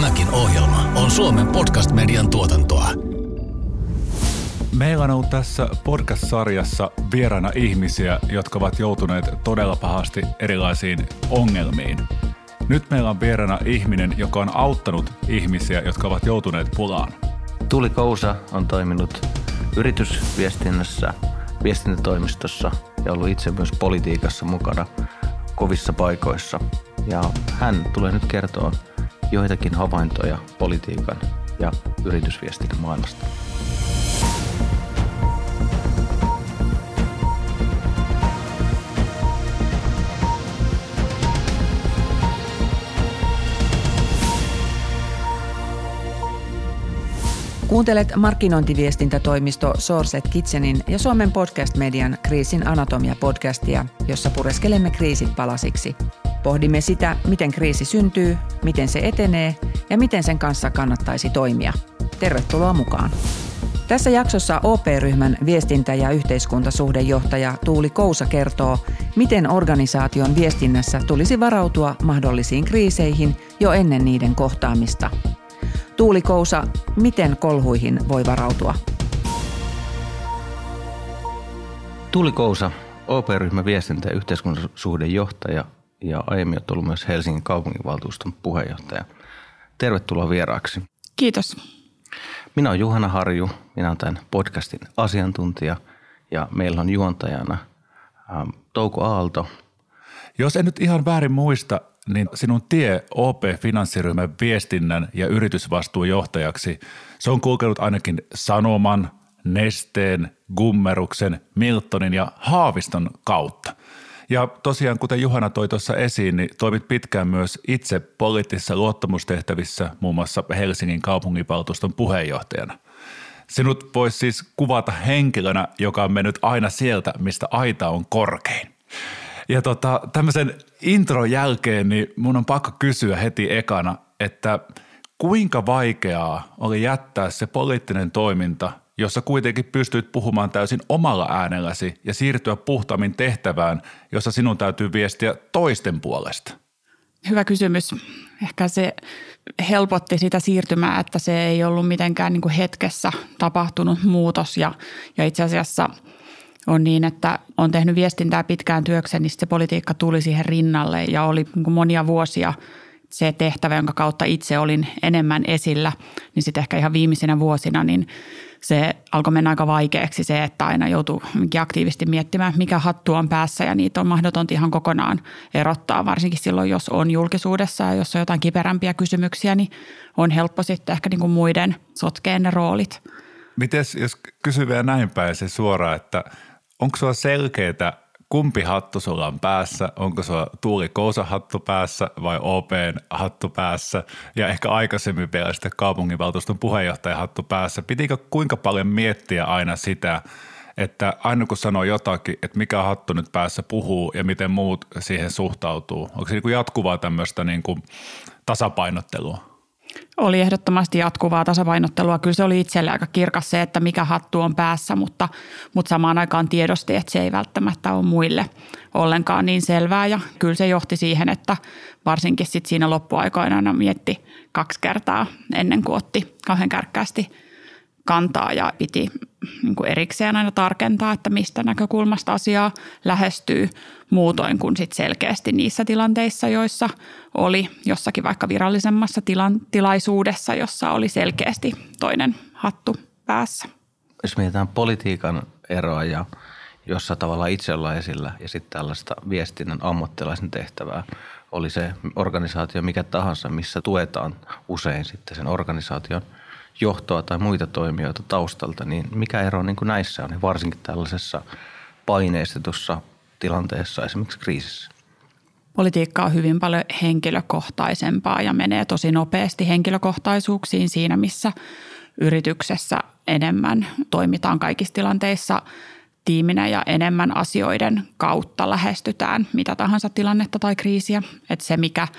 Tämäkin ohjelma on Suomen podcast-median tuotantoa. Meillä on ollut tässä podcast-sarjassa vieraana ihmisiä, jotka ovat joutuneet todella pahasti erilaisiin ongelmiin. Nyt meillä on vieraana ihminen, joka on auttanut ihmisiä, jotka ovat joutuneet pulaan. Tuuli Kousa on toiminut yritysviestinnässä, viestintätoimistossa ja ollut itse myös politiikassa mukana kovissa paikoissa. Ja hän tulee nyt kertoa joitakin havaintoja politiikan ja yritysviestinnän maailmasta. Kuuntelet markkinointiviestintätoimisto Sourcet Kitchenin ja Suomen podcast-median Kriisin anatomia-podcastia, jossa pureskelemme kriisit palasiksi. Pohdimme sitä, miten kriisi syntyy, miten se etenee ja miten sen kanssa kannattaisi toimia. Tervetuloa mukaan. Tässä jaksossa OP-ryhmän viestintä- ja yhteiskuntasuhdejohtaja Tuuli Kousa kertoo, miten organisaation viestinnässä tulisi varautua mahdollisiin kriiseihin jo ennen niiden kohtaamista – Tuuli Kousa, miten kolhuihin voi varautua? Tuuli Kousa, OP-ryhmän viestintä- ja yhteiskuntasuhdejohtaja ja aiemmin on tullut myös Helsingin kaupunginvaltuuston puheenjohtaja. Tervetuloa vieraaksi. Kiitos. Minä olen Juhana Harju, minä olen tämän podcastin asiantuntija ja meillä on juontajana ähm, Touko Aalto. Jos en nyt ihan väärin muista, niin sinun tie OP-finanssiryhmän viestinnän ja yritysvastuujohtajaksi, se on kulkenut ainakin Sanoman, Nesteen, Gummeruksen, Miltonin ja Haaviston kautta. Ja tosiaan, kuten Juhana toi tuossa esiin, niin toimit pitkään myös itse poliittisissa luottamustehtävissä, muun muassa Helsingin kaupunginvaltuuston puheenjohtajana. Sinut voisi siis kuvata henkilönä, joka on mennyt aina sieltä, mistä aita on korkein. Ja tota, tämmöisen intron jälkeen niin mun on pakko kysyä heti ekana, että kuinka vaikeaa oli jättää se poliittinen toiminta, jossa kuitenkin pystyt puhumaan täysin omalla äänelläsi ja siirtyä puhtaammin tehtävään, jossa sinun täytyy viestiä toisten puolesta? Hyvä kysymys. Ehkä se helpotti sitä siirtymää, että se ei ollut mitenkään niin kuin hetkessä tapahtunut muutos ja, ja itse asiassa – on niin, että on tehnyt viestintää pitkään työkseen, niin se politiikka tuli siihen rinnalle ja oli niin monia vuosia se tehtävä, jonka kautta itse olin enemmän esillä, niin sitten ehkä ihan viimeisinä vuosina, niin se alkoi mennä aika vaikeaksi se, että aina joutuu aktiivisesti miettimään, mikä hattu on päässä ja niitä on mahdotonta ihan kokonaan erottaa, varsinkin silloin, jos on julkisuudessa ja jos on jotain kiperämpiä kysymyksiä, niin on helppo sitten ehkä niin kuin muiden sotkeen ne roolit. Miten jos kysyy vielä näin päin se suoraan, että – onko sulla selkeää, kumpi hattu sulla on päässä? Onko sulla Tuuli Kousa hattu päässä vai OPn hattu päässä? Ja ehkä aikaisemmin vielä sitten kaupunginvaltuuston puheenjohtaja hattu päässä. Pitikö kuinka paljon miettiä aina sitä, että aina kun sanoo jotakin, että mikä hattu nyt päässä puhuu ja miten muut siihen suhtautuu? Onko se niin jatkuvaa tämmöistä niin kuin tasapainottelua? Oli ehdottomasti jatkuvaa tasapainottelua. Kyllä se oli itselle aika kirkas se, että mikä hattu on päässä, mutta, mutta samaan aikaan tiedosti, että se ei välttämättä ole muille ollenkaan niin selvää. Ja kyllä se johti siihen, että varsinkin sit siinä loppuaikoina mietti kaksi kertaa ennen kuin otti kauhean kärkkäästi – kantaa ja piti niin kuin erikseen aina tarkentaa, että mistä näkökulmasta asiaa lähestyy muutoin kuin sit selkeästi niissä tilanteissa, joissa oli jossakin vaikka virallisemmassa tilan, tilaisuudessa, jossa oli selkeästi toinen hattu päässä. Jos mietitään politiikan eroa ja jossa tavallaan itse ollaan esillä ja sitten tällaista viestinnän ammattilaisen tehtävää, oli se organisaatio mikä tahansa, missä tuetaan usein sitten sen organisaation – johtoa tai muita toimijoita taustalta, niin mikä ero niin kuin näissä on, varsinkin tällaisessa paineistetussa tilanteessa, esimerkiksi kriisissä? Politiikka on hyvin paljon henkilökohtaisempaa ja menee tosi nopeasti henkilökohtaisuuksiin siinä, missä yrityksessä enemmän toimitaan kaikissa tilanteissa tiiminä ja enemmän asioiden kautta lähestytään mitä tahansa tilannetta tai kriisiä. Että se, mikä –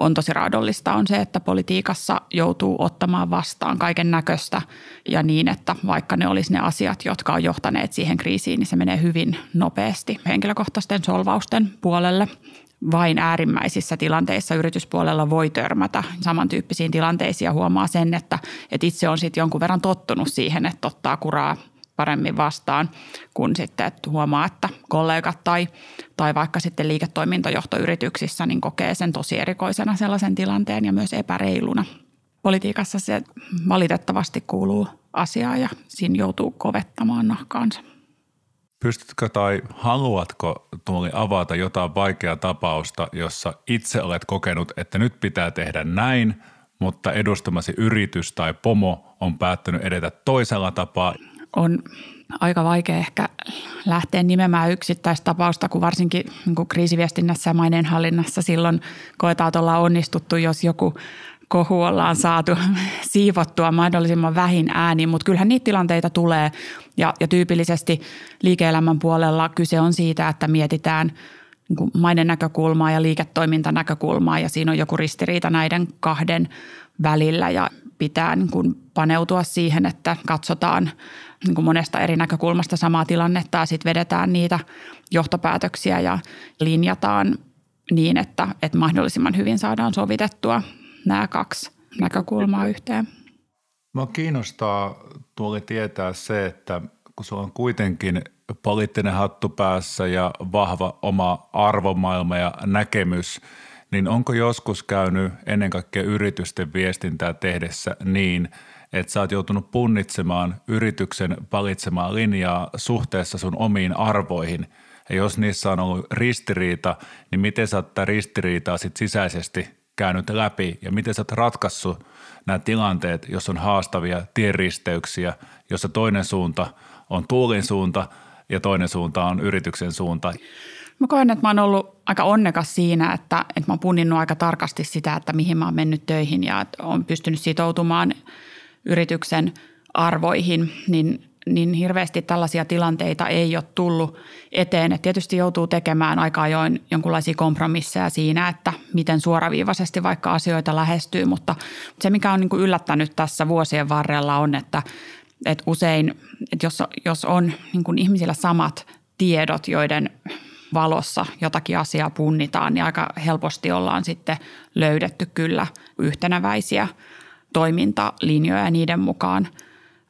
on tosi raadollista on se, että politiikassa joutuu ottamaan vastaan kaiken näköistä ja niin, että vaikka ne olisi ne asiat, jotka on johtaneet siihen kriisiin, niin se menee hyvin nopeasti henkilökohtaisten solvausten puolelle. vain äärimmäisissä tilanteissa yrityspuolella voi törmätä samantyyppisiin tilanteisiin ja huomaa sen, että, että itse on sitten jonkun verran tottunut siihen, että ottaa kuraa paremmin vastaan, kun sitten että huomaa, että kollegat tai, tai vaikka sitten liiketoimintajohtoyrityksissä niin kokee sen tosi erikoisena sellaisen tilanteen ja myös epäreiluna. Politiikassa se valitettavasti kuuluu asiaan ja siinä joutuu kovettamaan nahkaansa. Pystytkö tai haluatko Tuuli avata jotain vaikeaa tapausta, jossa itse olet kokenut, että nyt pitää tehdä näin, mutta edustamasi yritys tai pomo on päättänyt edetä toisella tapaa? On aika vaikea ehkä lähteä nimemään yksittäistapausta, kun varsinkin niin kuin kriisiviestinnässä ja maineenhallinnassa silloin koetaan, että ollaan onnistuttu, jos joku kohu ollaan saatu siivottua mahdollisimman vähin ääniin, mutta kyllähän niitä tilanteita tulee ja, ja tyypillisesti liike-elämän puolella kyse on siitä, että mietitään niin maiden näkökulmaa ja liiketoimintanäkökulmaa ja siinä on joku ristiriita näiden kahden välillä ja pitää niin kuin paneutua siihen, että katsotaan niin kuin monesta eri näkökulmasta samaa tilannetta ja sitten vedetään niitä johtopäätöksiä ja linjataan niin, että, että mahdollisimman hyvin saadaan sovitettua nämä kaksi näkökulmaa yhteen. Mua kiinnostaa tuoli tietää se, että kun sulla on kuitenkin poliittinen hattu päässä ja vahva oma arvomaailma ja näkemys, niin onko joskus käynyt ennen kaikkea yritysten viestintää tehdessä niin, että sä oot joutunut punnitsemaan yrityksen valitsemaa linjaa suhteessa sun omiin arvoihin – ja jos niissä on ollut ristiriita, niin miten sä oot tätä ristiriitaa sit sisäisesti käynyt läpi ja miten sä oot ratkaissut nämä tilanteet, jos on haastavia tienristeyksiä, jossa toinen suunta on tuulin suunta ja toinen suunta on yrityksen suunta. Mä koen, että mä oon ollut aika onnekas siinä, että, että mä oon punninnut aika tarkasti sitä, että mihin mä oon mennyt töihin ja että oon pystynyt sitoutumaan yrityksen arvoihin, niin niin hirveästi tällaisia tilanteita ei ole tullut eteen. Et tietysti joutuu tekemään aika ajoin jonkinlaisia kompromisseja siinä, että miten suoraviivaisesti vaikka asioita lähestyy, mutta se mikä on niin yllättänyt tässä vuosien varrella on, että, että usein, että jos, jos on niin ihmisillä samat tiedot, joiden valossa jotakin asiaa punnitaan, niin aika helposti ollaan sitten löydetty kyllä yhtenäväisiä toimintalinjoja ja niiden mukaan –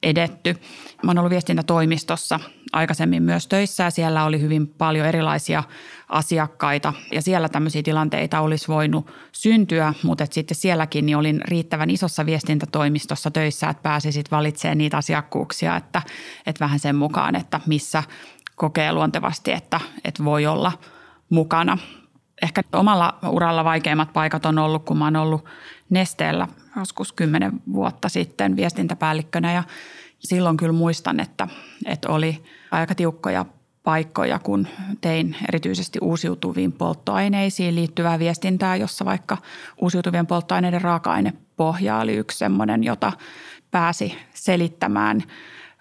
edetty. Mä oon ollut viestintätoimistossa aikaisemmin myös töissä ja siellä oli hyvin paljon erilaisia asiakkaita ja siellä tämmöisiä tilanteita olisi voinut syntyä, mutta et sitten sielläkin niin olin riittävän isossa viestintätoimistossa töissä, että pääsisit valitsemaan niitä asiakkuuksia, että, että vähän sen mukaan, että missä kokee luontevasti, että, että voi olla mukana. Ehkä omalla uralla vaikeimmat paikat on ollut, kun mä oon ollut Nesteellä joskus kymmenen vuotta sitten viestintäpäällikkönä ja silloin kyllä muistan, että, että oli aika tiukkoja paikkoja, kun tein erityisesti uusiutuviin polttoaineisiin liittyvää viestintää, jossa vaikka uusiutuvien polttoaineiden raaka-ainepohja oli yksi semmoinen, jota pääsi selittämään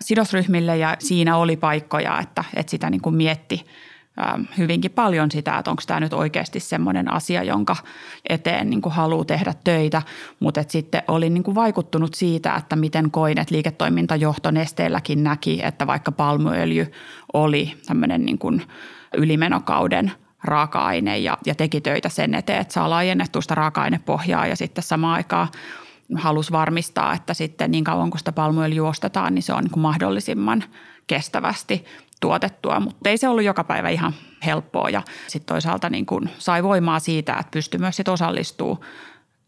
sidosryhmille ja siinä oli paikkoja, että, että sitä niin kuin mietti – Ähm, hyvinkin paljon sitä, että onko tämä nyt oikeasti semmoinen asia, jonka eteen niin kuin haluaa tehdä töitä, mutta että sitten olin niin kuin vaikuttunut siitä, että miten koin, että liiketoimintajohto Nesteelläkin näki, että vaikka palmuöljy oli tämmöinen niin kuin ylimenokauden raaka-aine ja, ja teki töitä sen eteen, että saa laajennettua sitä raaka-ainepohjaa ja sitten samaan aikaan halusi varmistaa, että sitten niin kauan kun sitä palmuöljyä ostetaan, niin se on niin mahdollisimman kestävästi tuotettua, mutta ei se ollut joka päivä ihan helppoa ja sitten toisaalta niin kuin sai voimaa siitä, että pystyi myös sit osallistuu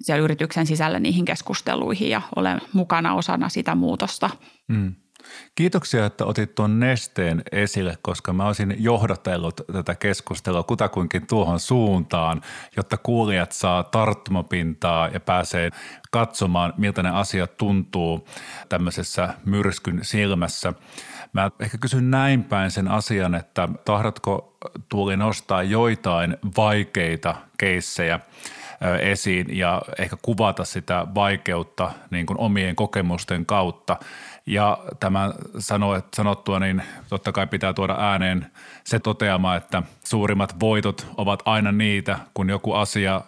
siellä yrityksen sisällä niihin keskusteluihin ja olen mukana osana sitä muutosta. Mm. Kiitoksia, että otit tuon nesteen esille, koska mä olisin johdatellut tätä keskustelua kutakuinkin tuohon suuntaan, jotta kuulijat saa tarttumapintaa ja pääsee katsomaan, miltä ne asiat tuntuu tämmöisessä myrskyn silmässä. Mä ehkä kysyn näin päin sen asian, että tahdotko Tuuli nostaa joitain vaikeita keissejä esiin ja ehkä kuvata sitä vaikeutta niin kuin omien kokemusten kautta. Ja tämä sanottua, niin totta kai pitää tuoda ääneen se toteama, että suurimmat voitot ovat aina niitä, kun joku asia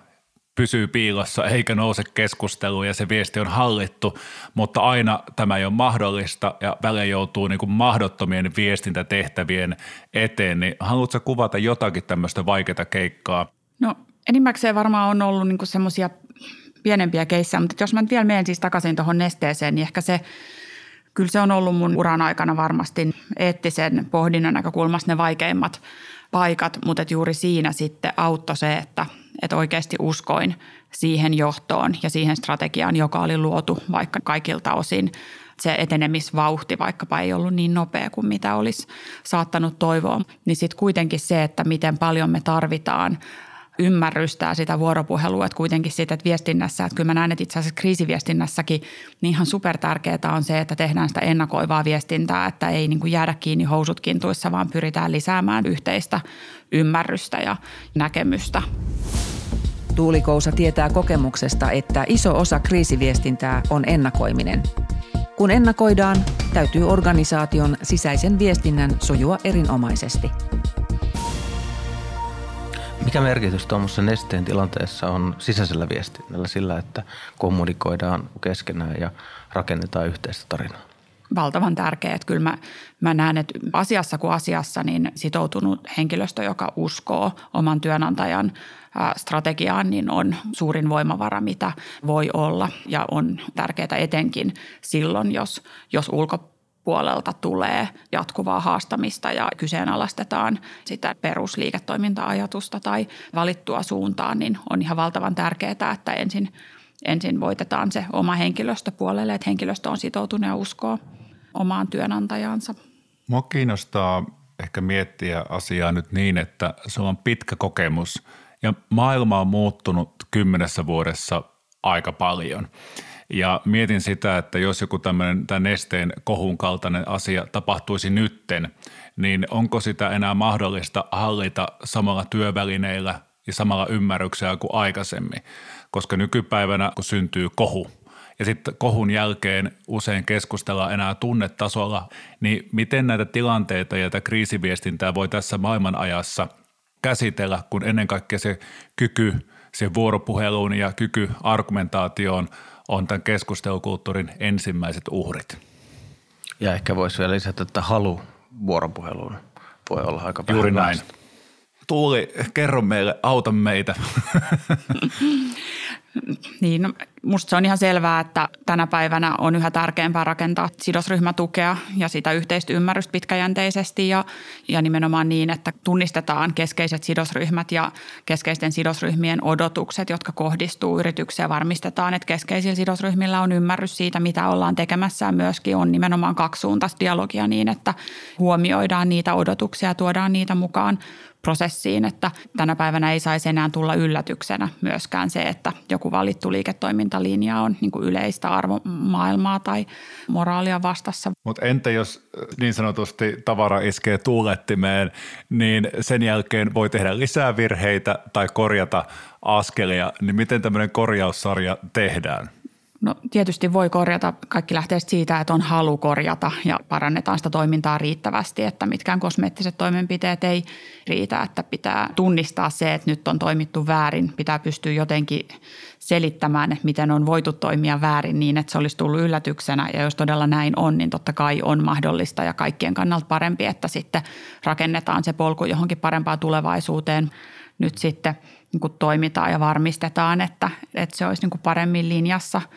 pysyy piilossa eikä nouse keskusteluun ja se viesti on hallittu, mutta aina tämä ei ole mahdollista ja välein joutuu niin kuin mahdottomien viestintätehtävien eteen, niin haluatko kuvata jotakin tämmöistä vaikeaa keikkaa? No enimmäkseen varmaan on ollut niin semmoisia pienempiä keissejä, mutta jos mä nyt vielä menen siis takaisin tuohon nesteeseen, niin ehkä se, kyllä se on ollut mun uran aikana varmasti eettisen pohdinnan näkökulmasta ne vaikeimmat paikat, mutta et juuri siinä sitten auttoi se, että, että oikeasti uskoin siihen johtoon ja siihen strategiaan, joka oli luotu vaikka kaikilta osin se etenemisvauhti vaikkapa ei ollut niin nopea kuin mitä olisi saattanut toivoa, niin sitten kuitenkin se, että miten paljon me tarvitaan ymmärrystä ja sitä vuoropuhelua, että kuitenkin siitä, että viestinnässä, että kyllä mä näen, että itse asiassa kriisiviestinnässäkin niin ihan super tärkeää on se, että tehdään sitä ennakoivaa viestintää, että ei niin kuin jäädä kiinni housut kintuissa, vaan pyritään lisäämään yhteistä ymmärrystä ja näkemystä. Tuulikousa tietää kokemuksesta, että iso osa kriisiviestintää on ennakoiminen. Kun ennakoidaan, täytyy organisaation sisäisen viestinnän sujua erinomaisesti. Mikä merkitys tuommoisessa nesteen tilanteessa on sisäisellä viestinnällä sillä, että kommunikoidaan keskenään ja rakennetaan yhteistä tarinaa? valtavan tärkeä. Että kyllä mä, mä näen, että asiassa kuin asiassa niin sitoutunut henkilöstö, joka uskoo oman työnantajan strategiaan, niin on suurin voimavara, mitä voi olla ja on tärkeää etenkin silloin, jos, jos ulkopuolelta tulee jatkuvaa haastamista ja kyseenalaistetaan sitä perusliiketoiminta-ajatusta tai valittua suuntaan, niin on ihan valtavan tärkeää, että ensin, ensin voitetaan se oma henkilöstö puolelle, että henkilöstö on sitoutunut ja uskoo omaan työnantajansa. Mua kiinnostaa ehkä miettiä asiaa nyt niin, että se on pitkä kokemus ja maailma on muuttunut kymmenessä vuodessa aika paljon. Ja mietin sitä, että jos joku tämmöinen tämän nesteen kohun kaltainen asia tapahtuisi nytten, niin onko sitä enää mahdollista hallita samalla työvälineillä ja samalla ymmärryksellä kuin aikaisemmin? Koska nykypäivänä, kun syntyy kohu – ja sitten kohun jälkeen usein keskustellaan enää tunnetasolla, niin miten näitä tilanteita ja tätä kriisiviestintää voi tässä maailmanajassa käsitellä, kun ennen kaikkea se kyky se vuoropuheluun ja kyky argumentaatioon on tämän keskustelukulttuurin ensimmäiset uhrit. Ja ehkä voisi vielä lisätä, että halu vuoropuheluun voi olla aika Juuri näin. Tuuli, kerro meille, auta meitä. Niin, no, musta se on ihan selvää, että tänä päivänä on yhä tärkeämpää rakentaa sidosryhmätukea ja sitä yhteistä ymmärrystä pitkäjänteisesti ja, ja nimenomaan niin, että tunnistetaan keskeiset sidosryhmät ja keskeisten sidosryhmien odotukset, jotka kohdistuu yritykseen. Varmistetaan, että keskeisillä sidosryhmillä on ymmärrys siitä, mitä ollaan tekemässä ja myöskin on nimenomaan kaksisuuntaista dialogia niin, että huomioidaan niitä odotuksia ja tuodaan niitä mukaan prosessiin, että tänä päivänä ei saisi enää tulla yllätyksenä myöskään se, että joku valittu liiketoimintalinja on niin kuin yleistä arvomaailmaa tai moraalia vastassa. Mutta entä jos niin sanotusti tavara iskee tuulettimeen, niin sen jälkeen voi tehdä lisää virheitä tai korjata askelia, niin miten tämmöinen korjaussarja tehdään? No tietysti voi korjata, kaikki lähtee siitä, että on halu korjata ja parannetaan sitä toimintaa riittävästi, että mitkään kosmeettiset toimenpiteet ei riitä, että pitää tunnistaa se, että nyt on toimittu väärin, pitää pystyä jotenkin selittämään, että miten on voitu toimia väärin niin, että se olisi tullut yllätyksenä. Ja jos todella näin on, niin totta kai on mahdollista ja kaikkien kannalta parempi, että sitten rakennetaan se polku johonkin parempaan tulevaisuuteen. Nyt sitten niin kuin toimitaan ja varmistetaan, että, että se olisi niin kuin paremmin linjassa –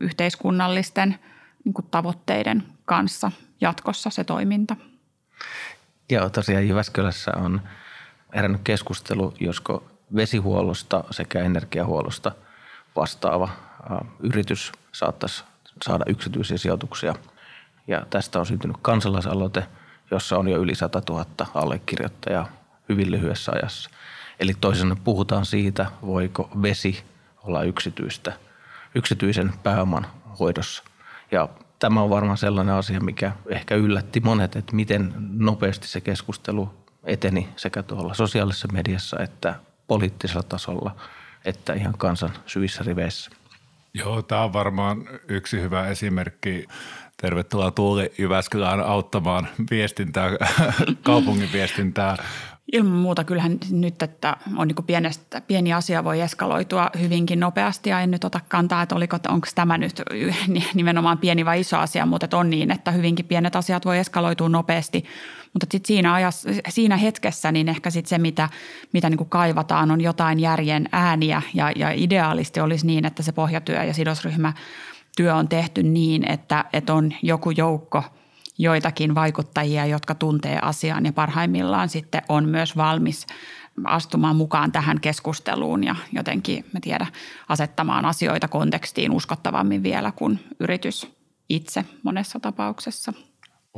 yhteiskunnallisten niin kuin tavoitteiden kanssa jatkossa se toiminta. Joo, tosiaan Jyväskylässä on herännyt keskustelu, josko vesihuollosta sekä energiahuollosta vastaava yritys saattaisi saada yksityisiä sijoituksia. Ja tästä on syntynyt kansalaisaloite, jossa on jo yli 100 000 allekirjoittajaa hyvin lyhyessä ajassa. Eli toisin puhutaan siitä, voiko vesi olla yksityistä – yksityisen pääoman hoidossa. Ja tämä on varmaan sellainen asia, mikä ehkä yllätti monet, että miten nopeasti se keskustelu eteni sekä tuolla sosiaalisessa mediassa että poliittisella tasolla, että ihan kansan syvissä riveissä. Joo, tämä on varmaan yksi hyvä esimerkki. Tervetuloa Tuuli Jyväskylään auttamaan viestintää, kaupungin viestintää Ilman muuta kyllähän nyt, että on niin pienestä, pieni asia voi eskaloitua hyvinkin nopeasti ja en nyt ota kantaa, että oliko, onko tämä nyt nimenomaan pieni vai iso asia, mutta on niin, että hyvinkin pienet asiat voi eskaloitua nopeasti. Mutta sitten siinä, ajassa, siinä hetkessä niin ehkä sitten se, mitä, mitä niin kaivataan, on jotain järjen ääniä ja, ja ideaalisti olisi niin, että se pohjatyö ja sidosryhmä työ on tehty niin, että, että on joku joukko – joitakin vaikuttajia, jotka tuntee asian ja parhaimmillaan sitten on myös valmis astumaan mukaan tähän keskusteluun ja jotenkin, mä tiedä, asettamaan asioita kontekstiin uskottavammin vielä kuin yritys itse monessa tapauksessa –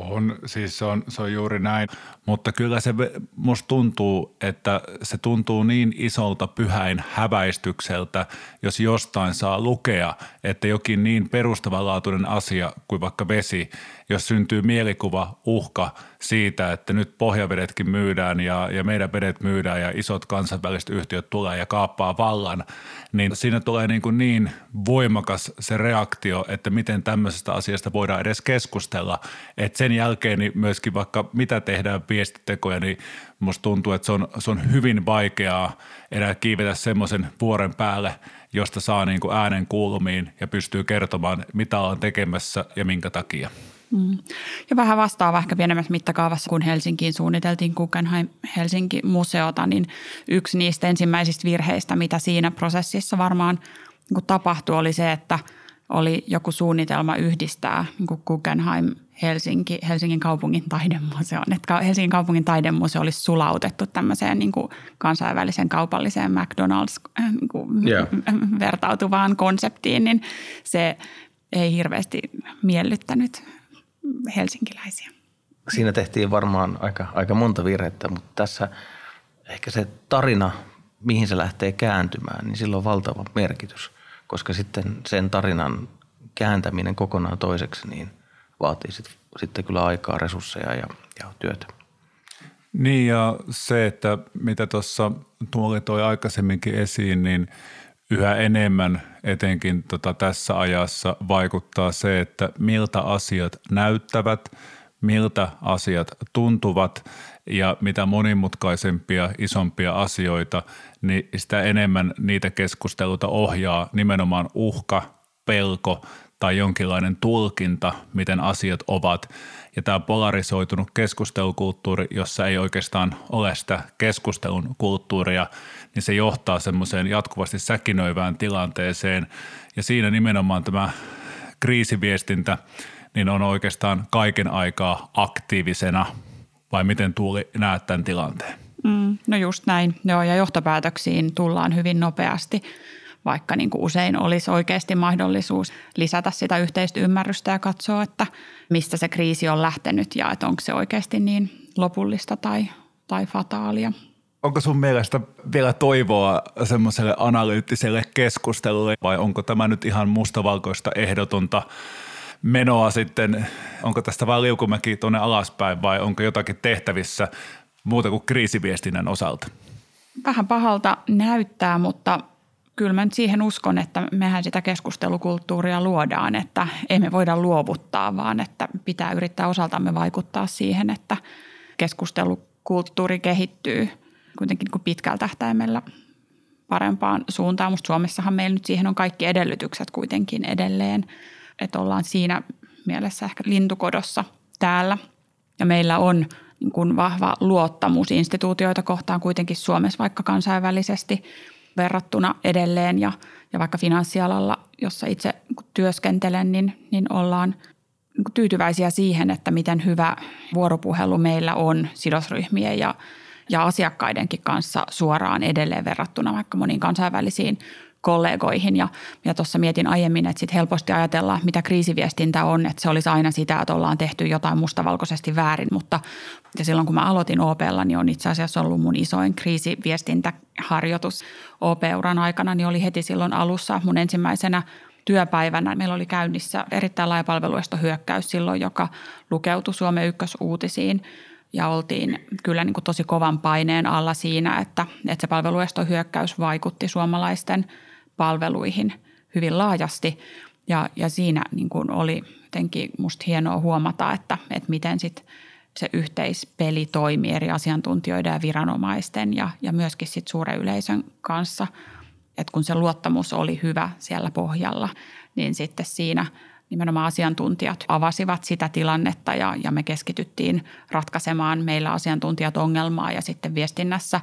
on, siis se on, se on juuri näin, mutta kyllä se musta tuntuu, että se tuntuu niin isolta pyhäin häväistykseltä, jos jostain saa lukea, että jokin niin perustavanlaatuinen asia kuin vaikka vesi, jos syntyy mielikuva, uhka siitä, että nyt pohjavedetkin myydään ja, ja meidän vedet myydään ja isot kansainväliset yhtiöt tulee ja kaappaa vallan, niin siinä tulee niin, kuin niin voimakas se reaktio, että miten tämmöisestä asiasta voidaan edes keskustella. Että sen jälkeen niin myöskin vaikka mitä tehdään viestitekoja, niin musta tuntuu, että se on, se on hyvin vaikeaa enää kiivetä semmoisen vuoren päälle, josta saa niin kuin äänen kuulumiin ja pystyy kertomaan, mitä on tekemässä ja minkä takia. Mm. Ja vähän vastaava ehkä pienemmässä mittakaavassa, kun Helsinkiin suunniteltiin Guggenheim Helsinki-museota, niin yksi niistä ensimmäisistä virheistä, mitä siinä prosessissa varmaan niin tapahtui, oli se, että oli joku suunnitelma yhdistää niin Guggenheim Helsinki, Helsingin kaupungin taidemuseon. Että Helsingin kaupungin taidemuseo olisi sulautettu tämmöiseen niin kuin kansainvälisen kaupalliseen McDonald's äh, niin kuin yeah. vertautuvaan konseptiin, niin se ei hirveästi miellyttänyt helsinkiläisiä. Siinä tehtiin varmaan aika, aika monta virhettä, mutta tässä ehkä se tarina, mihin se lähtee kääntymään, niin sillä on valtava merkitys, koska sitten sen tarinan kääntäminen kokonaan toiseksi niin vaatii sit, sitten kyllä aikaa, resursseja ja, ja työtä. Niin ja se, että mitä tuossa tuoli toi aikaisemminkin esiin, niin – yhä enemmän etenkin tota tässä ajassa vaikuttaa se, että miltä asiat näyttävät, miltä asiat tuntuvat ja mitä monimutkaisempia, isompia asioita, niin sitä enemmän niitä keskusteluita ohjaa nimenomaan uhka, pelko tai jonkinlainen tulkinta, miten asiat ovat. Ja tämä polarisoitunut keskustelukulttuuri, jossa ei oikeastaan ole sitä keskustelun kulttuuria, niin se johtaa semmoiseen jatkuvasti säkinöivään tilanteeseen. Ja siinä nimenomaan tämä kriisiviestintä niin on oikeastaan kaiken aikaa aktiivisena, vai miten Tuuli näet tämän tilanteen? Mm, no just näin, joo, ja johtopäätöksiin tullaan hyvin nopeasti, vaikka niin kuin usein olisi oikeasti mahdollisuus lisätä sitä yhteistä ymmärrystä ja katsoa, että mistä se kriisi on lähtenyt ja että onko se oikeasti niin lopullista tai, tai fataalia onko sun mielestä vielä toivoa semmoiselle analyyttiselle keskustelulle vai onko tämä nyt ihan mustavalkoista ehdotonta menoa sitten, onko tästä vaan liukumäki tuonne alaspäin vai onko jotakin tehtävissä muuta kuin kriisiviestinnän osalta? Vähän pahalta näyttää, mutta kyllä mä nyt siihen uskon, että mehän sitä keskustelukulttuuria luodaan, että emme voida luovuttaa, vaan että pitää yrittää osaltamme vaikuttaa siihen, että keskustelukulttuuri kehittyy – kuitenkin niin kuin pitkällä tähtäimellä parempaan suuntaan. Musta Suomessahan meillä nyt siihen on kaikki edellytykset kuitenkin edelleen, että ollaan siinä mielessä ehkä lintukodossa täällä. Ja meillä on niin kuin vahva luottamus instituutioita kohtaan kuitenkin Suomessa vaikka kansainvälisesti verrattuna edelleen ja, ja vaikka finanssialalla, jossa itse työskentelen, niin, niin ollaan niin tyytyväisiä siihen, että miten hyvä vuoropuhelu meillä on sidosryhmien ja ja asiakkaidenkin kanssa suoraan edelleen verrattuna vaikka moniin kansainvälisiin kollegoihin. Ja, ja tuossa mietin aiemmin, että sit helposti ajatellaan, mitä kriisiviestintä on, että se olisi aina sitä, että ollaan tehty jotain mustavalkoisesti väärin. Mutta ja silloin kun mä aloitin OPlla, niin on itse asiassa ollut mun isoin kriisiviestintäharjoitus OP-uran aikana, niin oli heti silloin alussa mun ensimmäisenä työpäivänä. Meillä oli käynnissä erittäin laaja hyökkäys silloin, joka lukeutui Suomen ykkösuutisiin – ja oltiin kyllä niin kuin tosi kovan paineen alla siinä, että, että se palveluestohyökkäys vaikutti suomalaisten palveluihin hyvin laajasti. Ja, ja siinä niin kuin oli jotenkin musta hienoa huomata, että, että miten sit se yhteispeli toimii eri asiantuntijoiden ja viranomaisten ja, ja myöskin sit suuren yleisön kanssa. Et kun se luottamus oli hyvä siellä pohjalla, niin sitten siinä nimenomaan asiantuntijat avasivat sitä tilannetta ja, ja me keskityttiin ratkaisemaan meillä asiantuntijat ongelmaa ja sitten viestinnässä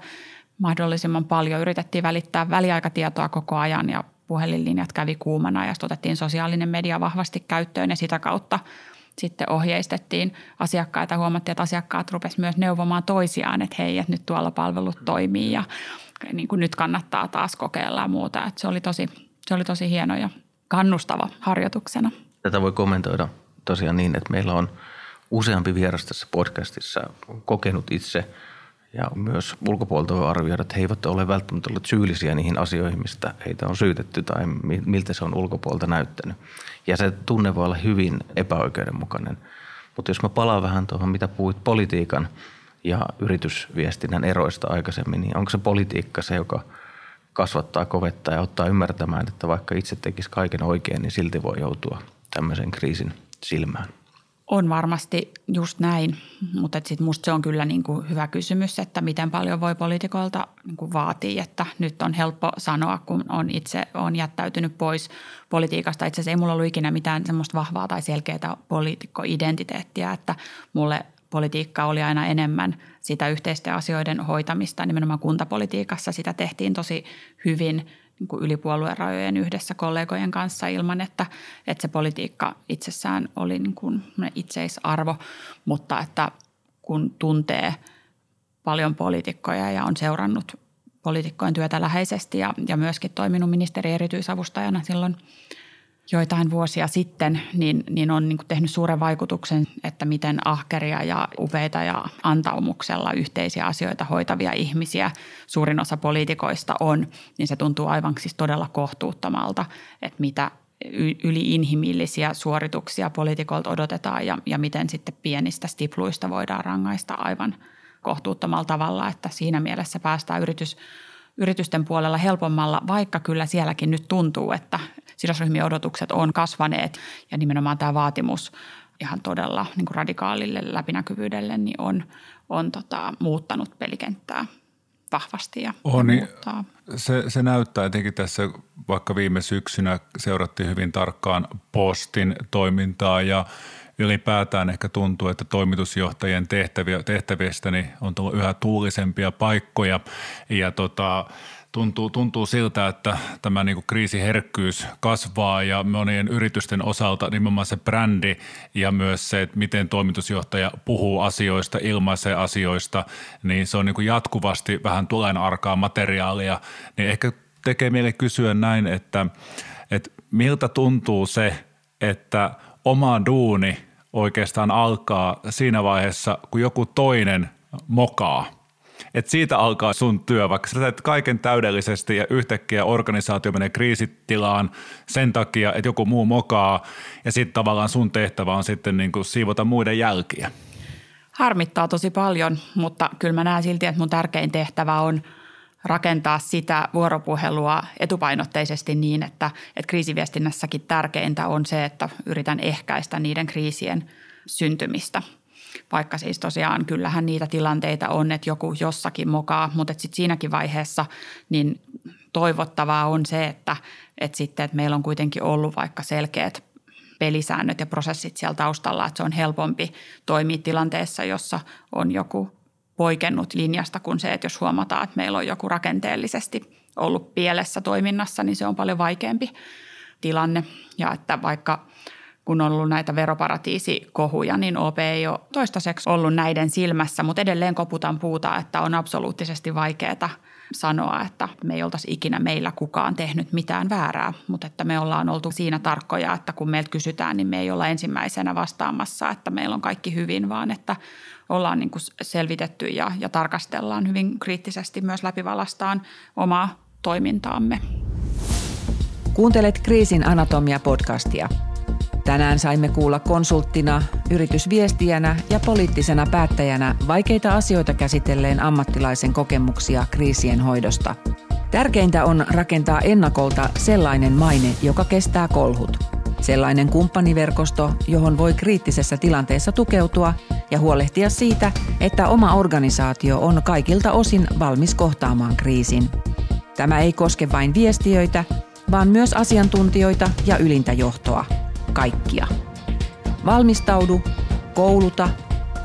mahdollisimman paljon yritettiin välittää väliaikatietoa koko ajan ja puhelinlinjat kävi kuumana ja otettiin sosiaalinen media vahvasti käyttöön ja sitä kautta sitten ohjeistettiin asiakkaita. Huomattiin, että asiakkaat rupesivat myös neuvomaan toisiaan, että hei, että nyt tuolla palvelut toimii ja niin kuin nyt kannattaa taas kokeilla ja muuta. Että se, oli tosi, se oli tosi hieno ja kannustava harjoituksena. Tätä voi kommentoida tosiaan niin, että meillä on useampi vieras tässä podcastissa kokenut itse – ja myös ulkopuolelta voi arvioida, että he eivät ole välttämättä olleet syyllisiä niihin asioihin, mistä heitä on syytetty tai miltä se on ulkopuolelta näyttänyt. Ja se tunne voi olla hyvin epäoikeudenmukainen. Mutta jos mä palaan vähän tuohon, mitä puhuit politiikan ja yritysviestinnän eroista aikaisemmin, niin onko se politiikka se, joka kasvattaa, kovettaa ja ottaa ymmärtämään, että vaikka itse tekisi kaiken oikein, niin silti voi joutua tämmöisen kriisin silmään? On varmasti just näin, mutta sitten musta se on kyllä niin kuin hyvä kysymys, että miten paljon voi poliitikoilta niin kuin vaatia, että nyt on helppo sanoa, kun on itse on jättäytynyt pois politiikasta. Itse asiassa ei mulla ollut ikinä mitään semmoista vahvaa tai selkeää poliitikkoidentiteettiä, että mulle politiikka oli aina enemmän sitä yhteisten asioiden hoitamista. Nimenomaan kuntapolitiikassa sitä tehtiin tosi hyvin – niin kuin yli puoluerajojen yhdessä kollegojen kanssa ilman, että, että se politiikka itsessään oli niin kuin itseisarvo, mutta että kun tuntee paljon poliitikkoja ja on seurannut poliitikkojen työtä läheisesti ja, ja myöskin toiminut ministeri erityisavustajana silloin – joitain vuosia sitten, niin, niin on niin tehnyt suuren vaikutuksen, että miten ahkeria ja upeita ja antaumuksella yhteisiä asioita hoitavia ihmisiä suurin osa poliitikoista on, niin se tuntuu aivan siis todella kohtuuttomalta, että mitä yliinhimillisiä suorituksia poliitikolta odotetaan ja, ja miten sitten pienistä stipluista voidaan rangaista aivan kohtuuttomalla tavalla, että siinä mielessä päästään yritys, yritysten puolella helpommalla, vaikka kyllä sielläkin nyt tuntuu, että sidosryhmien odotukset on kasvaneet ja nimenomaan tämä vaatimus ihan todella niin kuin radikaalille läpinäkyvyydelle niin on, on tota, muuttanut pelikenttää vahvasti ja, on, muuttaa. Se, se näyttää etenkin tässä, vaikka viime syksynä seurattiin hyvin tarkkaan postin toimintaa ja ylipäätään ehkä tuntuu, että toimitusjohtajien tehtäviä, tehtävistä niin on tullut yhä tuulisempia paikkoja ja tota, tuntuu, tuntuu siltä, että tämä niin kuin kriisiherkkyys kasvaa ja monien yritysten osalta nimenomaan se brändi ja myös se, että miten toimitusjohtaja puhuu asioista, ilmaisee asioista, niin se on niin kuin jatkuvasti vähän tulen arkaa materiaalia. Niin ehkä tekee mieli kysyä näin, että, että miltä tuntuu se, että oma duuni oikeastaan alkaa siinä vaiheessa, kun joku toinen mokaa – että siitä alkaa sun työ, vaikka sä teet kaiken täydellisesti ja yhtäkkiä organisaatio menee kriisitilaan sen takia, että joku muu mokaa ja sitten tavallaan sun tehtävä on sitten niin kuin siivota muiden jälkiä. Harmittaa tosi paljon, mutta kyllä mä näen silti, että mun tärkein tehtävä on rakentaa sitä vuoropuhelua etupainotteisesti niin, että, että kriisiviestinnässäkin tärkeintä on se, että yritän ehkäistä niiden kriisien syntymistä – vaikka siis tosiaan kyllähän niitä tilanteita on, että joku jossakin mokaa, mutta sitten siinäkin vaiheessa niin toivottavaa on se, että, että sitten että meillä on kuitenkin ollut vaikka selkeät pelisäännöt ja prosessit siellä taustalla, että se on helpompi toimia tilanteessa, jossa on joku poikennut linjasta kuin se, että jos huomataan, että meillä on joku rakenteellisesti ollut pielessä toiminnassa, niin se on paljon vaikeampi tilanne. Ja että vaikka kun on ollut näitä veroparatiisikohuja, niin OP ei ole toistaiseksi ollut näiden silmässä, mutta edelleen koputan puuta, että on absoluuttisesti vaikeaa sanoa, että me ei oltaisi ikinä meillä kukaan tehnyt mitään väärää, mutta että me ollaan oltu siinä tarkkoja, että kun meiltä kysytään, niin me ei olla ensimmäisenä vastaamassa, että meillä on kaikki hyvin, vaan että ollaan niin kuin selvitetty ja, ja tarkastellaan hyvin kriittisesti myös läpivalastaan omaa toimintaamme. Kuuntelet Kriisin anatomia podcastia – Tänään saimme kuulla konsulttina, yritysviestijänä ja poliittisena päättäjänä vaikeita asioita käsitelleen ammattilaisen kokemuksia kriisien hoidosta. Tärkeintä on rakentaa ennakolta sellainen maine, joka kestää kolhut. Sellainen kumppaniverkosto, johon voi kriittisessä tilanteessa tukeutua ja huolehtia siitä, että oma organisaatio on kaikilta osin valmis kohtaamaan kriisin. Tämä ei koske vain viestiöitä, vaan myös asiantuntijoita ja ylintä johtoa. Kaikkia. Valmistaudu, kouluta,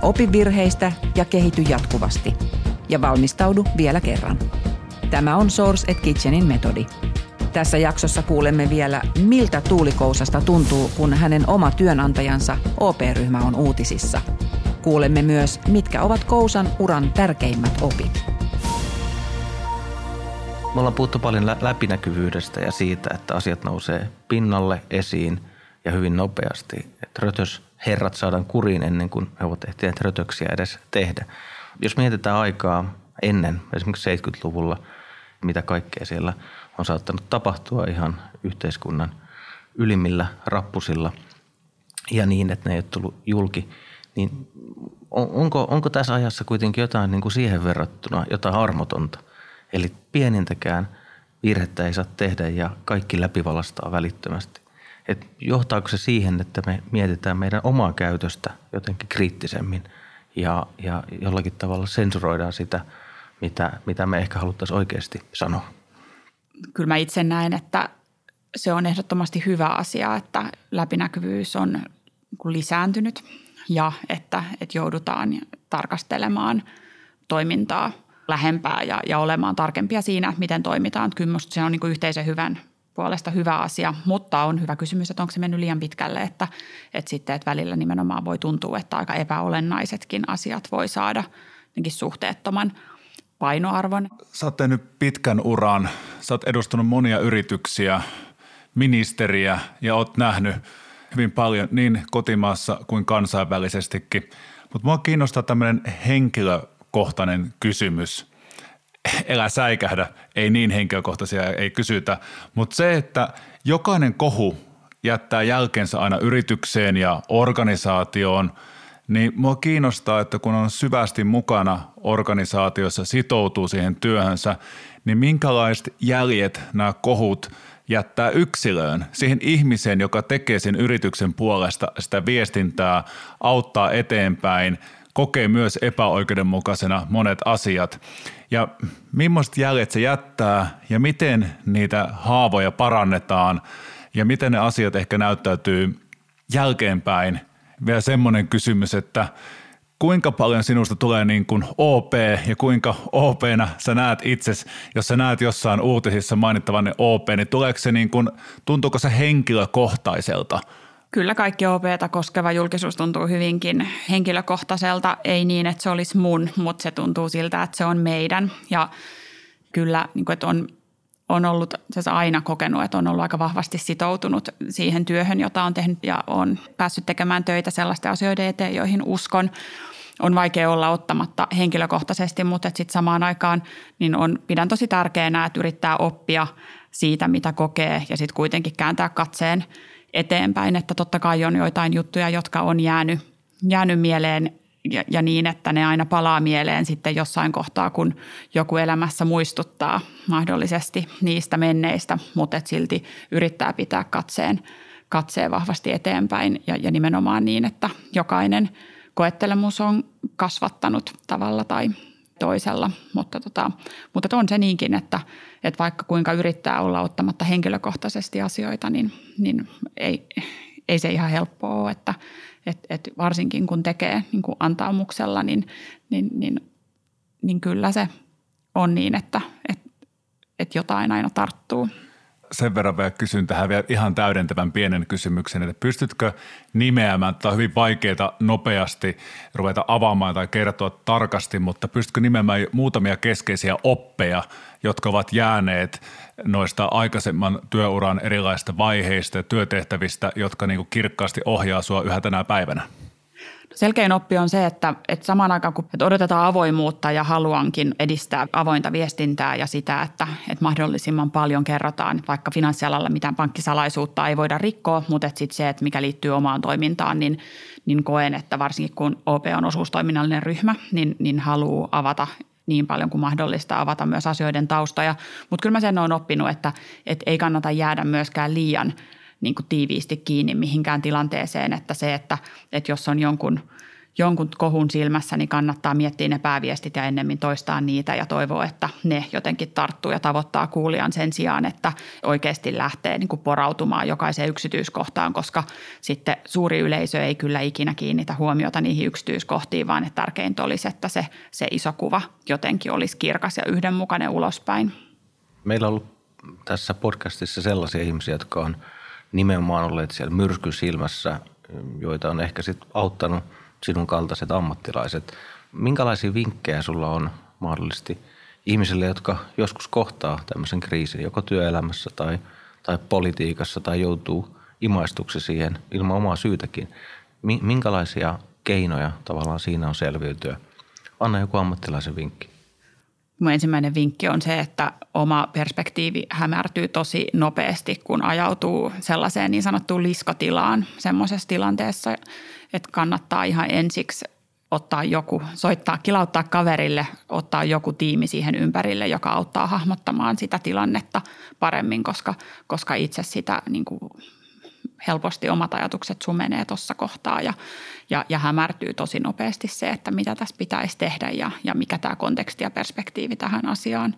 opi virheistä ja kehity jatkuvasti. Ja valmistaudu vielä kerran. Tämä on Source at Kitchenin metodi. Tässä jaksossa kuulemme vielä, miltä Tuulikousasta tuntuu, kun hänen oma työnantajansa OP-ryhmä on uutisissa. Kuulemme myös, mitkä ovat Kousan uran tärkeimmät opit. Me ollaan puhuttu paljon läpinäkyvyydestä ja siitä, että asiat nousee pinnalle esiin ja hyvin nopeasti. Että rötös herrat saadaan kuriin ennen kuin he ovat ehtineet rötöksiä edes tehdä. Jos mietitään aikaa ennen, esimerkiksi 70-luvulla, mitä kaikkea siellä on saattanut tapahtua ihan yhteiskunnan ylimmillä rappusilla ja niin, että ne ei ole tullut julki, niin onko, onko tässä ajassa kuitenkin jotain niin kuin siihen verrattuna, jotain armotonta? Eli pienintäkään virhettä ei saa tehdä ja kaikki läpivalastaa välittömästi. Et johtaako se siihen, että me mietitään meidän omaa käytöstä jotenkin kriittisemmin ja, ja jollakin tavalla sensuroidaan sitä, mitä, mitä me ehkä haluttaisiin oikeasti sanoa? Kyllä mä itse näen, että se on ehdottomasti hyvä asia, että läpinäkyvyys on lisääntynyt ja että, että joudutaan tarkastelemaan toimintaa lähempää ja, ja olemaan tarkempia siinä, miten toimitaan. Kyllä se on niin yhteisen hyvän puolesta hyvä asia, mutta on hyvä kysymys, että onko se mennyt liian pitkälle, että, että sitten että välillä nimenomaan voi tuntua, että aika epäolennaisetkin asiat voi saada suhteettoman painoarvon. Sä oot tehnyt pitkän uran, sä oot edustanut monia yrityksiä, ministeriä ja oot nähnyt hyvin paljon niin kotimaassa kuin kansainvälisestikin. Mutta mua kiinnostaa tämmöinen henkilökohtainen kysymys – elä säikähdä, ei niin henkilökohtaisia ei kysytä, mutta se, että jokainen kohu jättää jälkeensä aina yritykseen ja organisaatioon, niin mua kiinnostaa, että kun on syvästi mukana organisaatiossa, sitoutuu siihen työhönsä, niin minkälaiset jäljet nämä kohut jättää yksilöön, siihen ihmiseen, joka tekee sen yrityksen puolesta sitä viestintää, auttaa eteenpäin, kokee myös epäoikeudenmukaisena monet asiat ja millaiset jäljet se jättää ja miten niitä haavoja parannetaan ja miten ne asiat ehkä näyttäytyy jälkeenpäin. Vielä semmoinen kysymys, että kuinka paljon sinusta tulee niin kuin OP ja kuinka OPnä sä näet itses, jos sä näet jossain uutisissa mainittavan OP, niin tuleeko se niin kuin, tuntuuko se henkilökohtaiselta – Kyllä kaikki OPta koskeva julkisuus tuntuu hyvinkin henkilökohtaiselta, ei niin, että se olisi mun, mutta se tuntuu siltä, että se on meidän. Ja kyllä niin kuin, että on, on ollut siis aina kokenut, että on ollut aika vahvasti sitoutunut siihen työhön, jota on tehnyt ja on päässyt tekemään töitä sellaisten asioiden eteen, joihin uskon. On vaikea olla ottamatta henkilökohtaisesti, mutta sitten samaan aikaan niin on, pidän tosi tärkeänä, että yrittää oppia siitä, mitä kokee ja sitten kuitenkin kääntää katseen – eteenpäin, että totta kai on joitain juttuja, jotka on jäänyt, jäänyt mieleen ja, ja niin, että ne aina palaa mieleen sitten jossain kohtaa, kun joku elämässä muistuttaa mahdollisesti niistä menneistä, mutta et silti yrittää pitää katseen, katseen vahvasti eteenpäin. Ja, ja nimenomaan niin, että jokainen koettelemus on kasvattanut tavalla tai toisella, mutta, tota, mutta on se niinkin, että, että vaikka kuinka yrittää olla ottamatta henkilökohtaisesti asioita, niin, niin ei, ei se ihan helppoa ole, että et, et varsinkin kun tekee niin kuin antaumuksella, niin, niin, niin, niin kyllä se on niin, että et, et jotain aina tarttuu sen verran vielä kysyn tähän vielä ihan täydentävän pienen kysymyksen, että pystytkö nimeämään, tai on hyvin vaikeaa nopeasti ruveta avaamaan tai kertoa tarkasti, mutta pystytkö nimeämään muutamia keskeisiä oppeja, jotka ovat jääneet noista aikaisemman työuran erilaisista vaiheista ja työtehtävistä, jotka niin kirkkaasti ohjaa sinua yhä tänä päivänä? Selkein oppi on se, että, että samaan aikaan kun että odotetaan avoimuutta ja haluankin edistää avointa viestintää ja sitä, että, että mahdollisimman paljon kerrotaan vaikka finanssialalla mitään pankkisalaisuutta ei voida rikkoa, mutta että sitten se, että mikä liittyy omaan toimintaan, niin, niin koen, että varsinkin kun OP on osuustoiminnallinen ryhmä, niin, niin haluaa avata niin paljon kuin mahdollista avata myös asioiden taustoja. Mutta kyllä mä sen olen oppinut, että, että ei kannata jäädä myöskään liian – niin kuin tiiviisti kiinni mihinkään tilanteeseen, että se, että, että jos on jonkun – jonkun kohun silmässä, niin kannattaa miettiä ne pääviestit ja ennemmin toistaa niitä ja toivoa, että ne jotenkin tarttuu ja tavoittaa kuulijan sen sijaan, että oikeasti lähtee niin kuin porautumaan jokaiseen yksityiskohtaan, koska sitten suuri yleisö ei kyllä ikinä kiinnitä huomiota niihin yksityiskohtiin, vaan että tärkeintä olisi, että se, se iso kuva jotenkin olisi kirkas ja yhdenmukainen ulospäin. Meillä on ollut tässä podcastissa sellaisia ihmisiä, jotka on nimenomaan olleet siellä myrskysilmässä, joita on ehkä sitten auttanut – sinun kaltaiset ammattilaiset. Minkälaisia vinkkejä sulla on mahdollisesti ihmisille, jotka joskus kohtaa tämmöisen kriisin, joko työelämässä tai, tai politiikassa tai joutuu imaistuksi siihen ilman omaa syytäkin. Minkälaisia keinoja tavallaan siinä on selviytyä? Anna joku ammattilaisen vinkki. Mun ensimmäinen vinkki on se, että oma perspektiivi hämärtyy tosi nopeasti, kun ajautuu sellaiseen niin sanottuun liskatilaan semmoisessa tilanteessa, että kannattaa ihan ensiksi ottaa joku, soittaa, kilauttaa kaverille, ottaa joku tiimi siihen ympärille, joka auttaa hahmottamaan sitä tilannetta paremmin, koska, koska itse sitä niin kuin helposti omat ajatukset sumenee tuossa kohtaa ja, ja, ja hämärtyy tosi nopeasti se, että mitä tässä pitäisi tehdä ja, ja mikä tämä konteksti ja perspektiivi tähän asiaan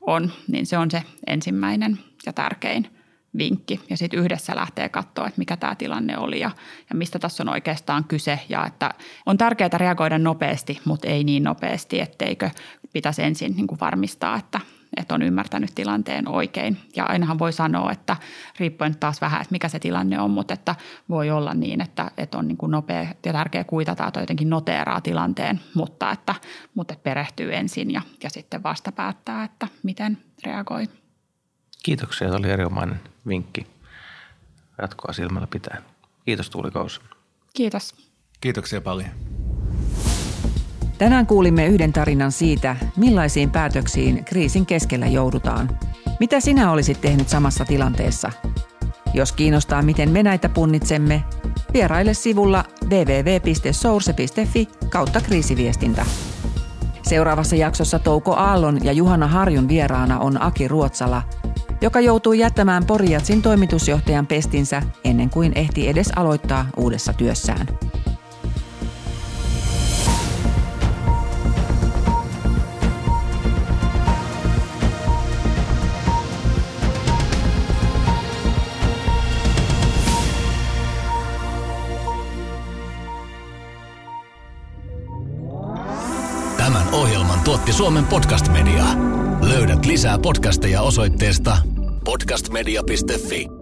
on, niin se on se ensimmäinen ja tärkein – vinkki ja sitten yhdessä lähtee katsoa, että mikä tämä tilanne oli ja, ja mistä tässä on oikeastaan kyse. Ja että on tärkeää reagoida nopeasti, mutta ei niin nopeasti, etteikö pitäisi ensin niin kuin varmistaa, että, että on ymmärtänyt tilanteen oikein. Ja ainahan voi sanoa, että riippuen taas vähän, että mikä se tilanne on, mutta että voi olla niin, että, että on niin kuin nopea ja tärkeä kuitata tai jotenkin noteeraa tilanteen, mutta että, mutta että perehtyy ensin ja, ja sitten vasta päättää, että miten reagoi. Kiitoksia, se oli erinomainen vinkki jatkoa silmällä pitää. Kiitos Tuuli Kous. Kiitos. Kiitoksia paljon. Tänään kuulimme yhden tarinan siitä, millaisiin päätöksiin kriisin keskellä joudutaan. Mitä sinä olisit tehnyt samassa tilanteessa? Jos kiinnostaa, miten me näitä punnitsemme, vieraile sivulla www.source.fi kautta kriisiviestintä. Seuraavassa jaksossa Touko Aallon ja Juhana Harjun vieraana on Aki Ruotsala, joka joutui jättämään Poriatsin toimitusjohtajan pestinsä ennen kuin ehti edes aloittaa uudessa työssään. Suomen Podcast Media. Löydät lisää podcasteja osoitteesta podcastmedia.fi.